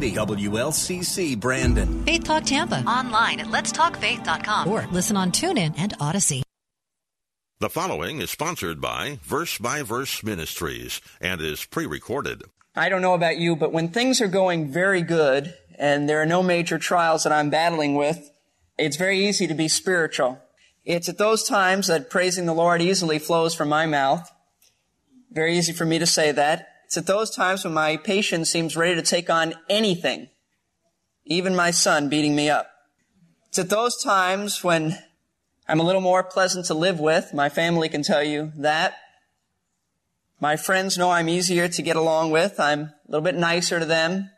WLCC Brandon. Faith Talk Tampa. Online at letstalkfaith.com. Or listen on TuneIn and Odyssey. The following is sponsored by Verse by Verse Ministries and is pre recorded. I don't know about you, but when things are going very good and there are no major trials that I'm battling with, it's very easy to be spiritual. It's at those times that praising the Lord easily flows from my mouth. Very easy for me to say that. It's at those times when my patience seems ready to take on anything, even my son beating me up. It's at those times when I'm a little more pleasant to live with. My family can tell you that. My friends know I'm easier to get along with. I'm a little bit nicer to them.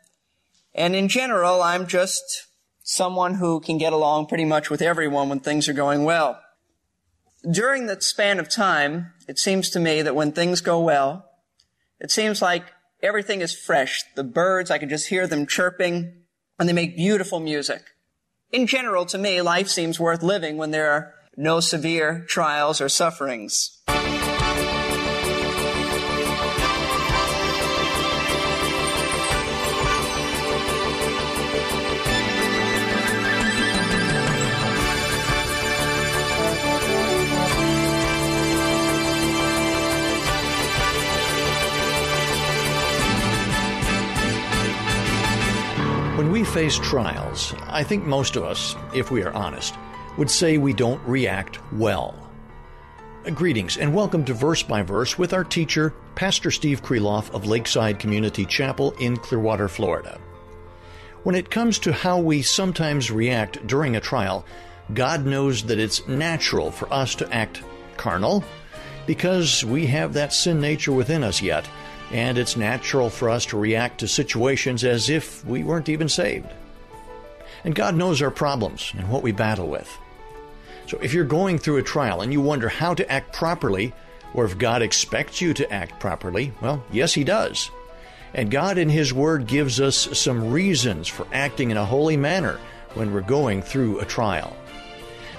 And in general, I'm just someone who can get along pretty much with everyone when things are going well. During that span of time, it seems to me that when things go well, it seems like everything is fresh. The birds, I can just hear them chirping, and they make beautiful music. In general, to me, life seems worth living when there are no severe trials or sufferings. Face trials, I think most of us, if we are honest, would say we don't react well. Greetings and welcome to Verse by Verse with our teacher, Pastor Steve Kreloff of Lakeside Community Chapel in Clearwater, Florida. When it comes to how we sometimes react during a trial, God knows that it's natural for us to act carnal because we have that sin nature within us yet and it's natural for us to react to situations as if we weren't even saved. And God knows our problems and what we battle with. So if you're going through a trial and you wonder how to act properly, or if God expects you to act properly, well, yes, He does. And God in His Word gives us some reasons for acting in a holy manner when we're going through a trial.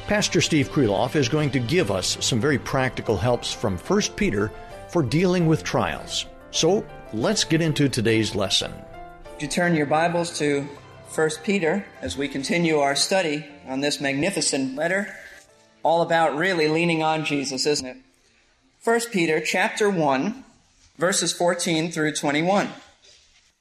Pastor Steve Kreloff is going to give us some very practical helps from 1 Peter for dealing with trials. So let's get into today's lesson. Would you turn your Bibles to 1 Peter as we continue our study on this magnificent letter? All about really leaning on Jesus, isn't it? 1 Peter chapter 1, verses 14 through 21.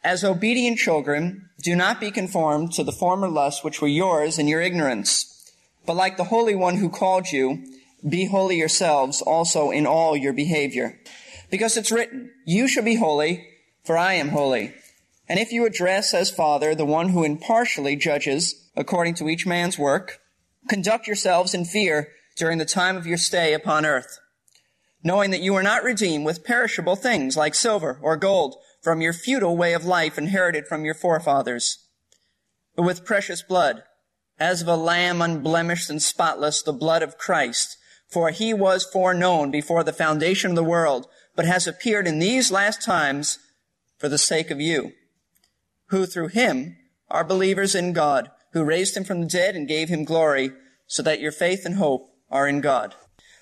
As obedient children, do not be conformed to the former lusts which were yours in your ignorance, but like the Holy One who called you, be holy yourselves also in all your behavior. Because it's written, You shall be holy, for I am holy. And if you address as Father the one who impartially judges according to each man's work, conduct yourselves in fear during the time of your stay upon earth, knowing that you are not redeemed with perishable things like silver or gold from your futile way of life inherited from your forefathers, but with precious blood, as of a lamb unblemished and spotless, the blood of Christ. For he was foreknown before the foundation of the world, but has appeared in these last times for the sake of you, who through him are believers in God, who raised him from the dead and gave him glory, so that your faith and hope are in God.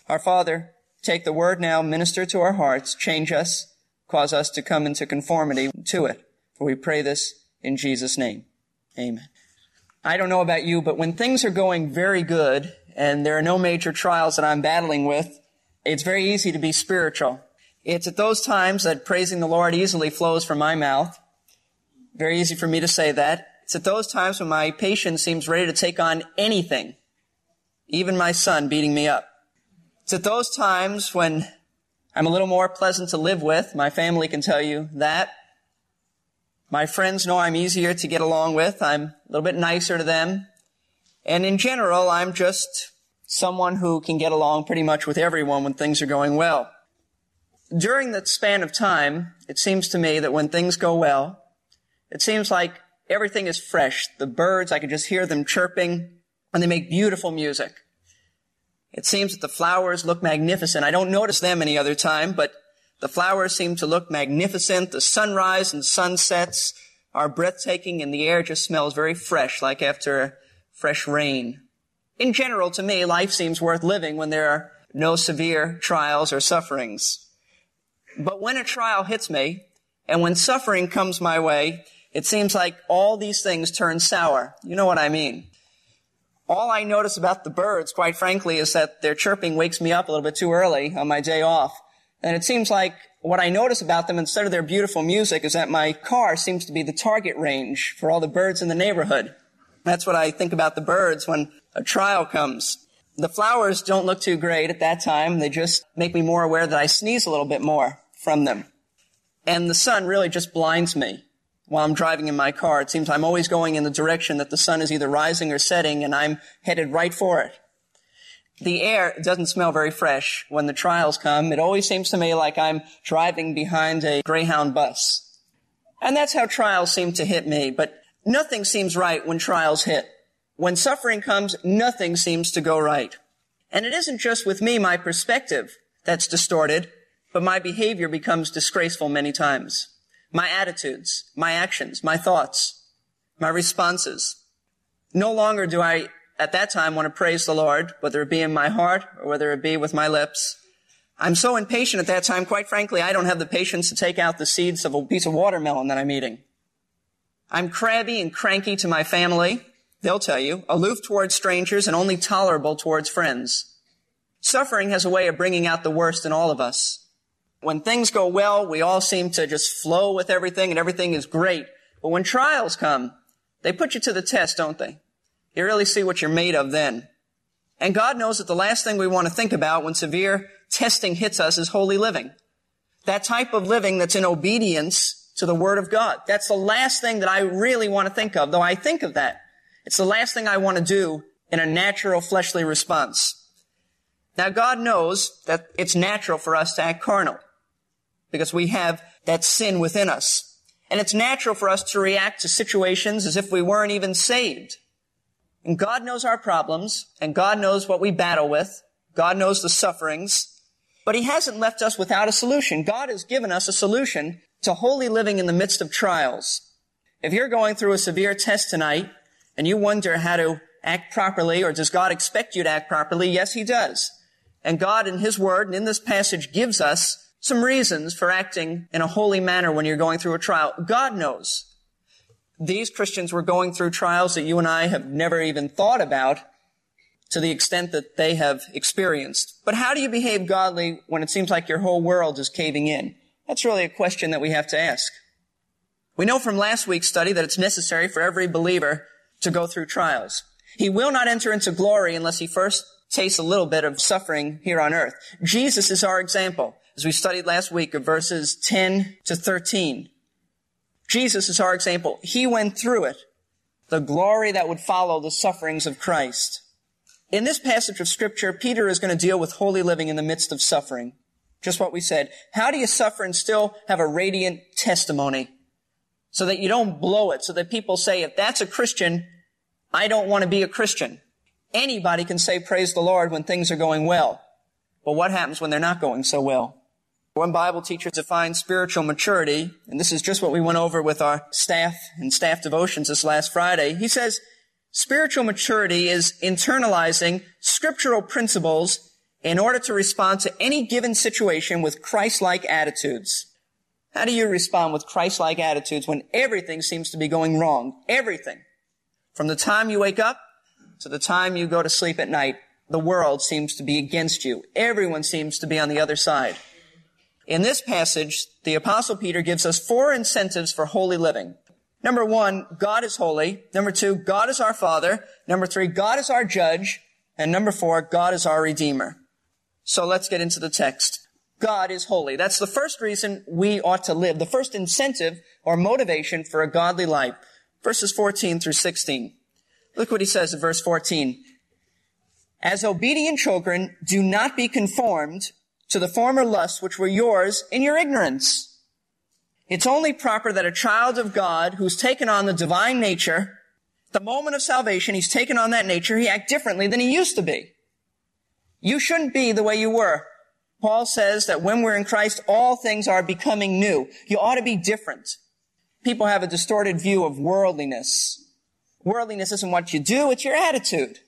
Our Father, take the word now, minister to our hearts, change us, cause us to come into conformity to it. For we pray this in Jesus' name. Amen. I don't know about you, but when things are going very good and there are no major trials that I'm battling with, it's very easy to be spiritual. It's at those times that praising the Lord easily flows from my mouth. Very easy for me to say that. It's at those times when my patience seems ready to take on anything, even my son beating me up. It's at those times when I'm a little more pleasant to live with. My family can tell you that. My friends know I'm easier to get along with. I'm a little bit nicer to them. And in general, I'm just someone who can get along pretty much with everyone when things are going well. During that span of time, it seems to me that when things go well, it seems like everything is fresh. The birds, I can just hear them chirping, and they make beautiful music. It seems that the flowers look magnificent. I don't notice them any other time, but the flowers seem to look magnificent. The sunrise and sunsets are breathtaking, and the air just smells very fresh, like after a fresh rain. In general, to me, life seems worth living when there are no severe trials or sufferings. But when a trial hits me, and when suffering comes my way, it seems like all these things turn sour. You know what I mean. All I notice about the birds, quite frankly, is that their chirping wakes me up a little bit too early on my day off. And it seems like what I notice about them instead of their beautiful music is that my car seems to be the target range for all the birds in the neighborhood. That's what I think about the birds when a trial comes. The flowers don't look too great at that time. They just make me more aware that I sneeze a little bit more from them. And the sun really just blinds me while I'm driving in my car. It seems I'm always going in the direction that the sun is either rising or setting and I'm headed right for it. The air doesn't smell very fresh when the trials come. It always seems to me like I'm driving behind a Greyhound bus. And that's how trials seem to hit me, but nothing seems right when trials hit. When suffering comes, nothing seems to go right. And it isn't just with me, my perspective, that's distorted, but my behavior becomes disgraceful many times. My attitudes, my actions, my thoughts, my responses. No longer do I, at that time, want to praise the Lord, whether it be in my heart or whether it be with my lips. I'm so impatient at that time, quite frankly, I don't have the patience to take out the seeds of a piece of watermelon that I'm eating. I'm crabby and cranky to my family. They'll tell you, aloof towards strangers and only tolerable towards friends. Suffering has a way of bringing out the worst in all of us. When things go well, we all seem to just flow with everything and everything is great. But when trials come, they put you to the test, don't they? You really see what you're made of then. And God knows that the last thing we want to think about when severe testing hits us is holy living. That type of living that's in obedience to the Word of God. That's the last thing that I really want to think of, though I think of that. It's the last thing I want to do in a natural fleshly response. Now God knows that it's natural for us to act carnal because we have that sin within us. And it's natural for us to react to situations as if we weren't even saved. And God knows our problems and God knows what we battle with. God knows the sufferings, but he hasn't left us without a solution. God has given us a solution to holy living in the midst of trials. If you're going through a severe test tonight and you wonder how to act properly or does God expect you to act properly? Yes, he does. And God in his word and in this passage gives us some reasons for acting in a holy manner when you're going through a trial. God knows. These Christians were going through trials that you and I have never even thought about to the extent that they have experienced. But how do you behave godly when it seems like your whole world is caving in? That's really a question that we have to ask. We know from last week's study that it's necessary for every believer to go through trials. He will not enter into glory unless he first tastes a little bit of suffering here on earth. Jesus is our example, as we studied last week of verses 10 to 13. Jesus is our example. He went through it, the glory that would follow the sufferings of Christ. In this passage of scripture, Peter is going to deal with holy living in the midst of suffering. Just what we said. How do you suffer and still have a radiant testimony? So that you don't blow it, so that people say, if that's a Christian, I don't want to be a Christian. Anybody can say praise the Lord when things are going well. But what happens when they're not going so well? One Bible teacher defines spiritual maturity, and this is just what we went over with our staff and staff devotions this last Friday. He says, spiritual maturity is internalizing scriptural principles in order to respond to any given situation with Christ-like attitudes. How do you respond with Christ-like attitudes when everything seems to be going wrong? Everything. From the time you wake up to the time you go to sleep at night, the world seems to be against you. Everyone seems to be on the other side. In this passage, the apostle Peter gives us four incentives for holy living. Number one, God is holy. Number two, God is our father. Number three, God is our judge. And number four, God is our redeemer. So let's get into the text. God is holy. That's the first reason we ought to live. The first incentive or motivation for a godly life verses 14 through 16. Look what he says in verse 14. As obedient children, do not be conformed to the former lusts which were yours in your ignorance. It's only proper that a child of God who's taken on the divine nature, the moment of salvation, he's taken on that nature, he act differently than he used to be. You shouldn't be the way you were. Paul says that when we're in Christ, all things are becoming new. You ought to be different. People have a distorted view of worldliness. Worldliness isn't what you do, it's your attitude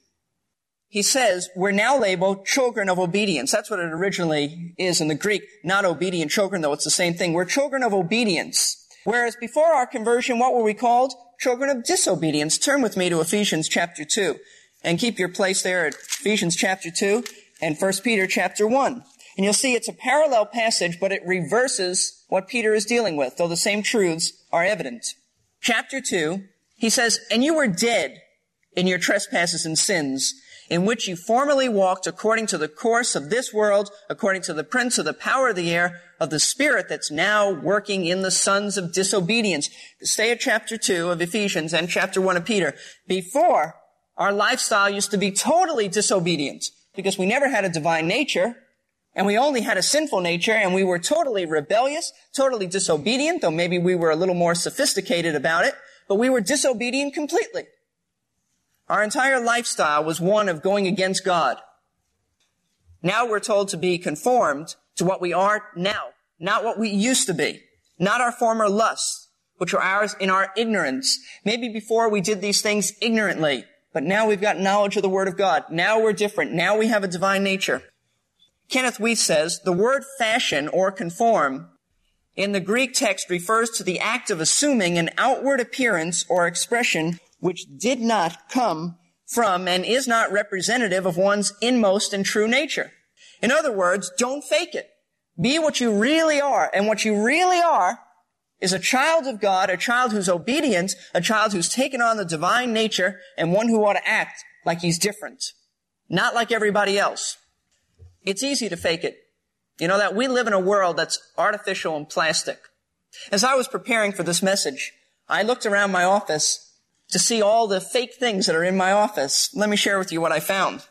he says we're now labeled children of obedience. That's what it originally is in the Greek. Not obedient children, though it's the same thing. We're children of obedience. Whereas before our conversion, what were we called? Children of disobedience. Turn with me to Ephesians chapter 2 and keep your place there at Ephesians chapter 2 and 1 Peter chapter 1. And you'll see it's a parallel passage, but it reverses what Peter is dealing with, though the same truths are evident. Chapter 2, he says, And you were dead in your trespasses and sins, in which you formerly walked according to the course of this world, according to the prince of the power of the air, of the spirit that's now working in the sons of disobedience. Stay at chapter 2 of Ephesians and chapter 1 of Peter. Before, our lifestyle used to be totally disobedient because we never had a divine nature and we only had a sinful nature and we were totally rebellious, totally disobedient, though maybe we were a little more sophisticated about it, but we were disobedient completely. Our entire lifestyle was one of going against God. Now we're told to be conformed to what we are now, not what we used to be, not our former lusts, which were ours in our ignorance. Maybe before we did these things ignorantly, but now we've got knowledge of the Word of God. Now we're different. Now we have a divine nature. Kenneth Wuest says the word fashion or conform in the Greek text refers to the act of assuming an outward appearance or expression which did not come from and is not representative of one's inmost and true nature. In other words, don't fake it. Be what you really are. And what you really are is a child of God, a child who's obedient, a child who's taken on the divine nature, and one who ought to act like he's different. Not like everybody else. It's easy to fake it. You know that we live in a world that's artificial and plastic. As I was preparing for this message, I looked around my office to see all the fake things that are in my office. Let me share with you what I found.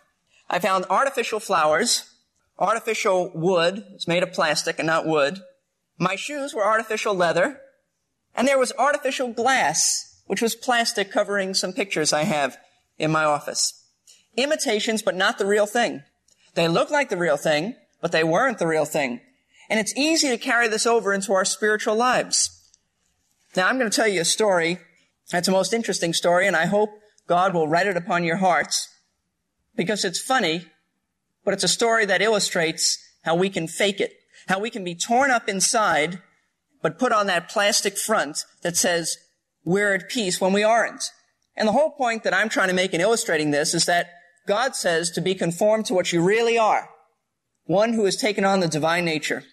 I found artificial flowers, artificial wood. It's made of plastic and not wood. My shoes were artificial leather. And there was artificial glass, which was plastic covering some pictures I have in my office. Imitations, but not the real thing. They look like the real thing, but they weren't the real thing. And it's easy to carry this over into our spiritual lives. Now I'm going to tell you a story that's a most interesting story, and I hope God will write it upon your hearts because it's funny, but it's a story that illustrates how we can fake it, how we can be torn up inside, but put on that plastic front that says we're at peace when we aren't. And the whole point that I'm trying to make in illustrating this is that God says to be conformed to what you really are, one who has taken on the divine nature.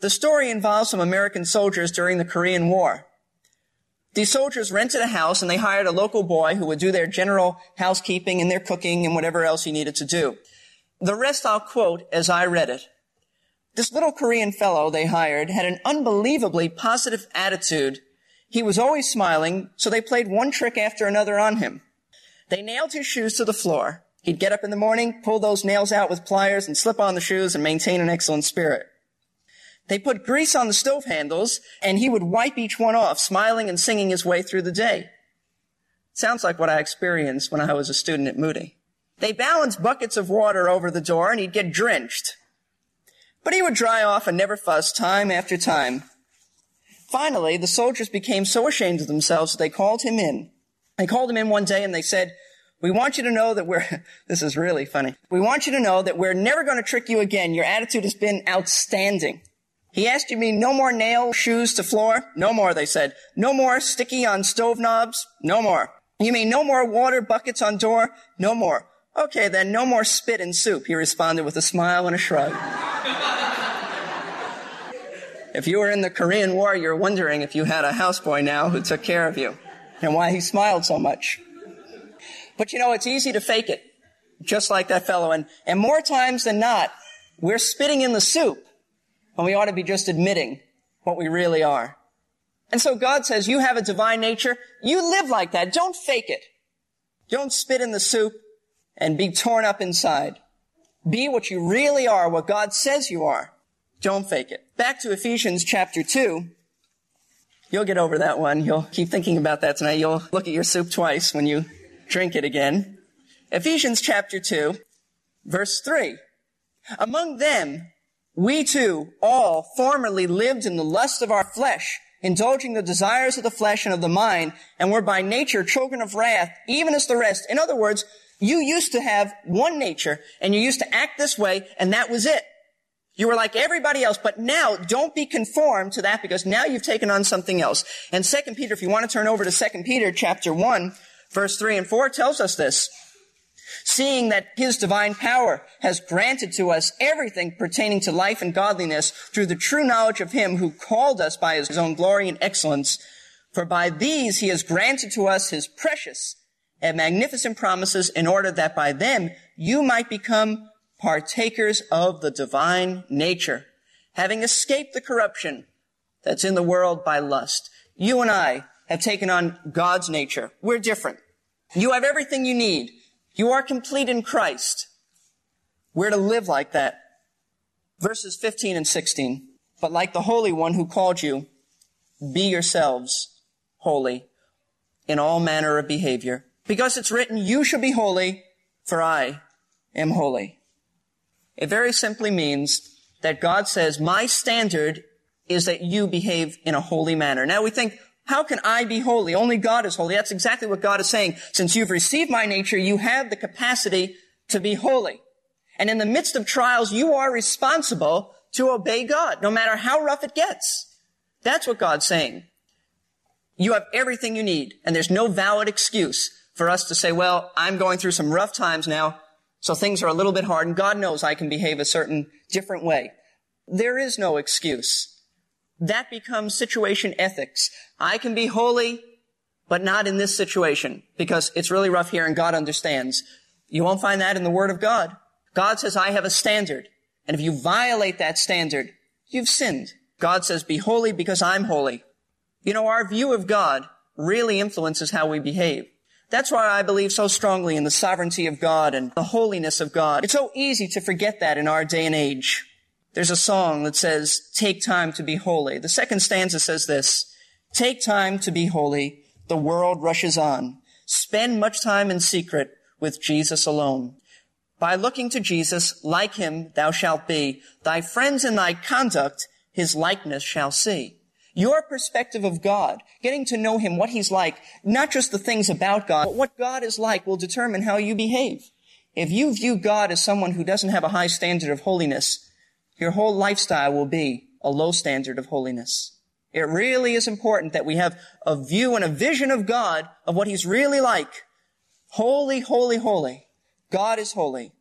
The story involves some American soldiers during the Korean War. These soldiers rented a house and they hired a local boy who would do their general housekeeping and their cooking and whatever else he needed to do. The rest I'll quote as I read it. This little Korean fellow they hired had an unbelievably positive attitude. He was always smiling, so they played one trick after another on him. They nailed his shoes to the floor. He'd get up in the morning, pull those nails out with pliers, and slip on the shoes and maintain an excellent spirit. They put grease on the stove handles, and he would wipe each one off, smiling and singing his way through the day. Sounds like what I experienced when I was a student at Moody. They balanced buckets of water over the door, and he'd get drenched. But he would dry off and never fuss time after time. Finally, the soldiers became so ashamed of themselves that they called him in. They called him in one day and they said, we want you to know that we're, this is really funny. We want you to know that we're never going to trick you again. Your attitude has been outstanding. He asked you me no more nail shoes to floor? No more, they said. No more sticky on stove knobs? No more. You mean no more water buckets on door? No more. Okay, then no more spit in soup, he responded with a smile and a shrug. if you were in the Korean War, you're wondering if you had a houseboy now who took care of you and why he smiled so much. But you know, it's easy to fake it, just like that fellow. And, and more times than not, we're spitting in the soup when we ought to be just admitting what we really are. And so God says, you have a divine nature. You live like that. Don't fake it. Don't spit in the soup and be torn up inside. Be what you really are, what God says you are. Don't fake it. Back to Ephesians chapter 2. You'll get over that one. You'll keep thinking about that tonight. You'll look at your soup twice when you drink it again. Ephesians chapter 2, verse 3. Among them, we too all formerly lived in the lust of our flesh, indulging the desires of the flesh and of the mind, and were by nature children of wrath, even as the rest. In other words, you used to have one nature, and you used to act this way, and that was it. You were like everybody else, but now don't be conformed to that because now you've taken on something else. And Second Peter, if you want to turn over to Second Peter chapter 1, verse 3 and 4 tells us this seeing that his divine power has granted to us everything pertaining to life and godliness through the true knowledge of him who called us by his own glory and excellence. For by these he has granted to us his precious and magnificent promises in order that by them you might become partakers of the divine nature, having escaped the corruption that's in the world by lust. You and I have taken on God's nature. We're different. You have everything you need you are complete in Christ. We're to live like that. Verses 15 and 16. But like the Holy One who called you, be yourselves holy in all manner of behavior. Because it's written, you shall be holy, for I am holy. It very simply means that God says, my standard is that you behave in a holy manner. Now we think, how can I be holy? Only God is holy. That's exactly what God is saying. Since you've received my nature, you have the capacity to be holy. And in the midst of trials, you are responsible to obey God, no matter how rough it gets. That's what God's saying. You have everything you need, and there's no valid excuse for us to say, well, I'm going through some rough times now, so things are a little bit hard, and God knows I can behave a certain different way. There is no excuse that becomes situation ethics. I can be holy, but not in this situation because it's really rough here and God understands. You won't find that in the Word of God. God says, I have a standard. And if you violate that standard, you've sinned. God says, be holy because I'm holy. You know, our view of God really influences how we behave. That's why I believe so strongly in the sovereignty of God and the holiness of God. It's so easy to forget that in our day and age. There's a song that says, take time to be holy. The second stanza says this, take time to be holy. The world rushes on. Spend much time in secret with Jesus alone. By looking to Jesus, like him thou shalt be. Thy friends in thy conduct his likeness shall see. Your perspective of God, getting to know him, what he's like, not just the things about God, but what God is like will determine how you behave. If you view God as someone who doesn't have a high standard of holiness, your whole lifestyle will be a low standard of holiness. It really is important that we have a view and a vision of God of what He's really like. Holy, holy, holy. God is holy.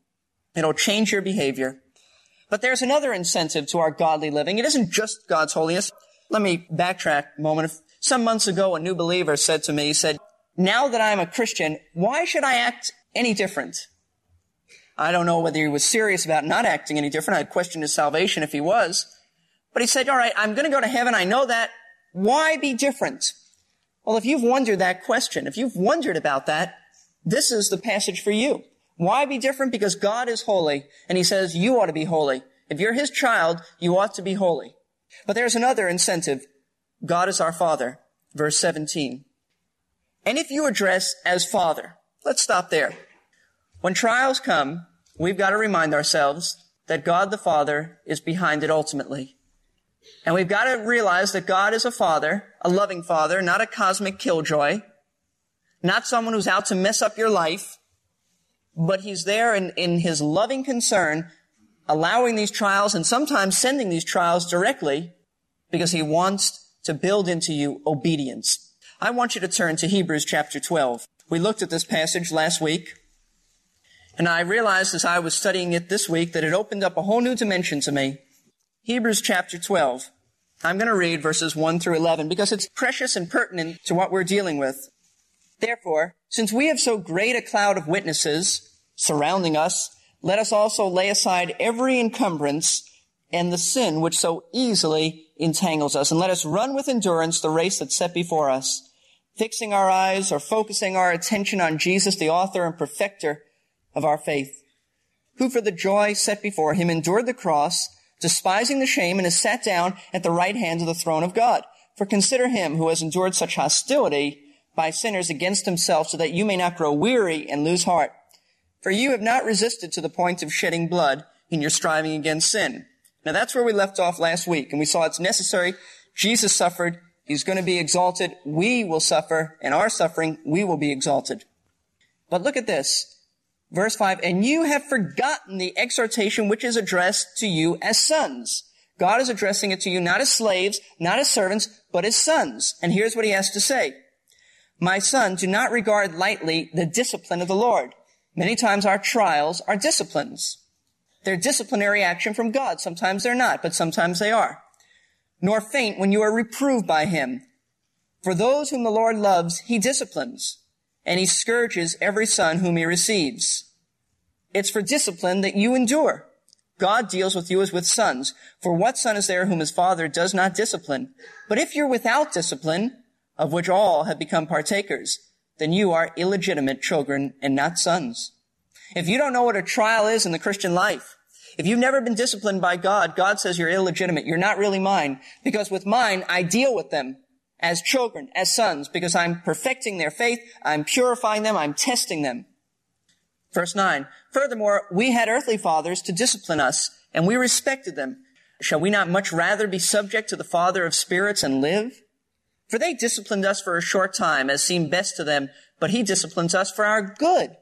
It'll change your behavior. But there's another incentive to our godly living. It isn't just God's holiness. Let me backtrack a moment. Some months ago, a new believer said to me, he said, now that I'm a Christian, why should I act any different? I don't know whether he was serious about not acting any different. I'd question his salvation if he was. But he said, all right, I'm going to go to heaven. I know that. Why be different? Well, if you've wondered that question, if you've wondered about that, this is the passage for you. Why be different? Because God is holy, and he says you ought to be holy. If you're his child, you ought to be holy. But there's another incentive. God is our Father. Verse 17. And if you address as Father, let's stop there. When trials come, we've got to remind ourselves that God the Father is behind it ultimately. And we've got to realize that God is a father, a loving father, not a cosmic killjoy, not someone who's out to mess up your life, but he's there in, in his loving concern, allowing these trials and sometimes sending these trials directly because he wants to build into you obedience. I want you to turn to Hebrews chapter 12. We looked at this passage last week. And I realized as I was studying it this week that it opened up a whole new dimension to me. Hebrews chapter 12. I'm going to read verses 1 through 11 because it's precious and pertinent to what we're dealing with. Therefore, since we have so great a cloud of witnesses surrounding us, let us also lay aside every encumbrance and the sin which so easily entangles us, and let us run with endurance the race that's set before us, fixing our eyes or focusing our attention on Jesus, the author and perfecter of our faith, who for the joy set before him endured the cross, despising the shame, and is sat down at the right hand of the throne of God. For consider him who has endured such hostility by sinners against himself so that you may not grow weary and lose heart. For you have not resisted to the point of shedding blood in your striving against sin. Now that's where we left off last week and we saw it's necessary. Jesus suffered. He's going to be exalted. We will suffer and our suffering, we will be exalted. But look at this. Verse 5, and you have forgotten the exhortation which is addressed to you as sons. God is addressing it to you not as slaves, not as servants, but as sons. And here's what he has to say. My son, do not regard lightly the discipline of the Lord. Many times our trials are disciplines. They're disciplinary action from God. Sometimes they're not, but sometimes they are. Nor faint when you are reproved by him. For those whom the Lord loves, he disciplines and he scourges every son whom he receives. It's for discipline that you endure. God deals with you as with sons. For what son is there whom his father does not discipline? But if you're without discipline, of which all have become partakers, then you are illegitimate children and not sons. If you don't know what a trial is in the Christian life, if you've never been disciplined by God, God says you're illegitimate. You're not really mine. Because with mine, I deal with them as children, as sons, because I'm perfecting their faith, I'm purifying them, I'm testing them. Verse 9. Furthermore, we had earthly fathers to discipline us, and we respected them. Shall we not much rather be subject to the Father of spirits and live? For they disciplined us for a short time, as seemed best to them, but he disciplines us for our good,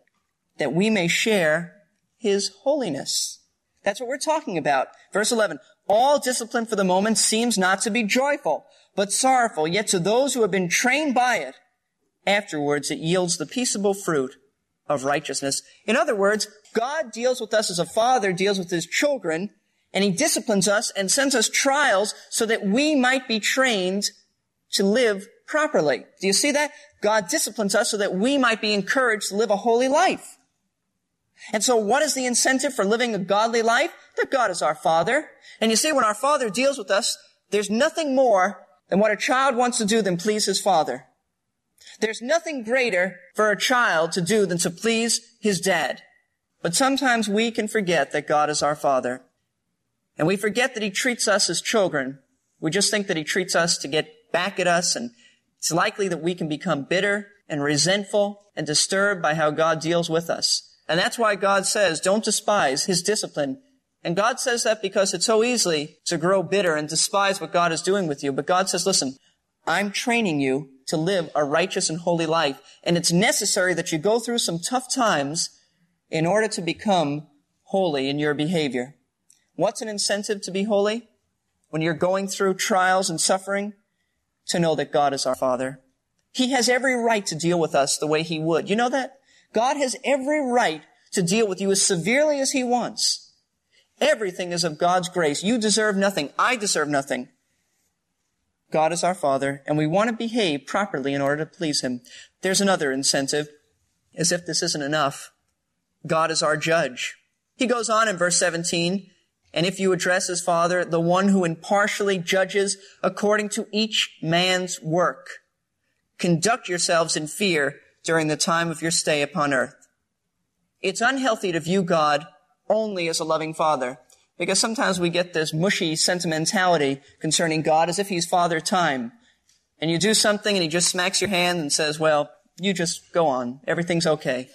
that we may share his holiness. That's what we're talking about. Verse 11. All discipline for the moment seems not to be joyful, but sorrowful, yet to those who have been trained by it, afterwards it yields the peaceable fruit of righteousness. In other words, God deals with us as a father deals with his children, and he disciplines us and sends us trials so that we might be trained to live properly. Do you see that? God disciplines us so that we might be encouraged to live a holy life. And so what is the incentive for living a godly life? That God is our Father. And you see, when our Father deals with us, there's nothing more than what a child wants to do than please his father. There's nothing greater for a child to do than to please his dad. But sometimes we can forget that God is our Father. And we forget that He treats us as children. We just think that He treats us to get back at us, and it's likely that we can become bitter and resentful and disturbed by how God deals with us. And that's why God says, don't despise His discipline and God says that because it's so easy to grow bitter and despise what God is doing with you. But God says, listen, I'm training you to live a righteous and holy life. And it's necessary that you go through some tough times in order to become holy in your behavior. What's an incentive to be holy? When you're going through trials and suffering, to know that God is our Father. He has every right to deal with us the way He would. You know that? God has every right to deal with you as severely as He wants. Everything is of God's grace. You deserve nothing. I deserve nothing. God is our Father, and we want to behave properly in order to please Him. There's another incentive. As if this isn't enough. God is our judge. He goes on in verse 17, and if you address as Father, the one who impartially judges according to each man's work, conduct yourselves in fear during the time of your stay upon earth. It's unhealthy to view God only as a loving father. Because sometimes we get this mushy sentimentality concerning God as if he's father time. And you do something and he just smacks your hand and says, well, you just go on. Everything's okay.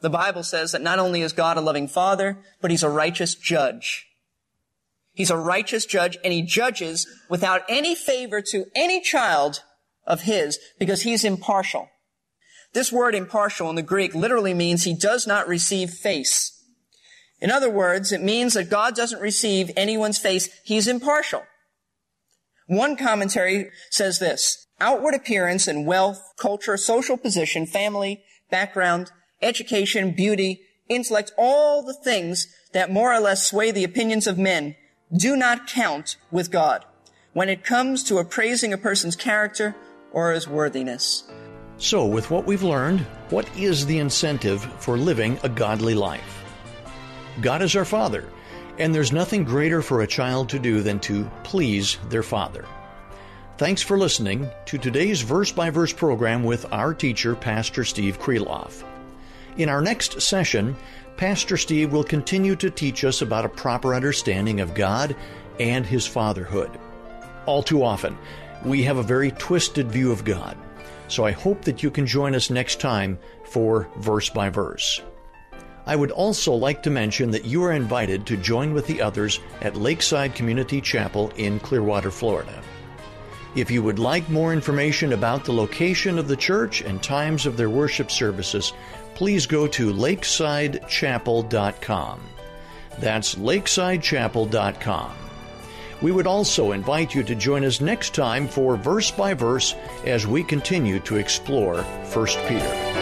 The Bible says that not only is God a loving father, but he's a righteous judge. He's a righteous judge and he judges without any favor to any child of his because he's impartial. This word impartial in the Greek literally means he does not receive face. In other words, it means that God doesn't receive anyone's face. He's impartial. One commentary says this, outward appearance and wealth, culture, social position, family, background, education, beauty, intellect, all the things that more or less sway the opinions of men do not count with God when it comes to appraising a person's character or his worthiness. So, with what we've learned, what is the incentive for living a godly life? God is our Father, and there's nothing greater for a child to do than to please their Father. Thanks for listening to today's verse by verse program with our teacher, Pastor Steve Kreloff. In our next session, Pastor Steve will continue to teach us about a proper understanding of God and His fatherhood. All too often, we have a very twisted view of God. So I hope that you can join us next time for Verse by Verse. I would also like to mention that you are invited to join with the others at Lakeside Community Chapel in Clearwater, Florida. If you would like more information about the location of the church and times of their worship services, please go to lakesidechapel.com. That's lakesidechapel.com. We would also invite you to join us next time for Verse by Verse as we continue to explore 1 Peter.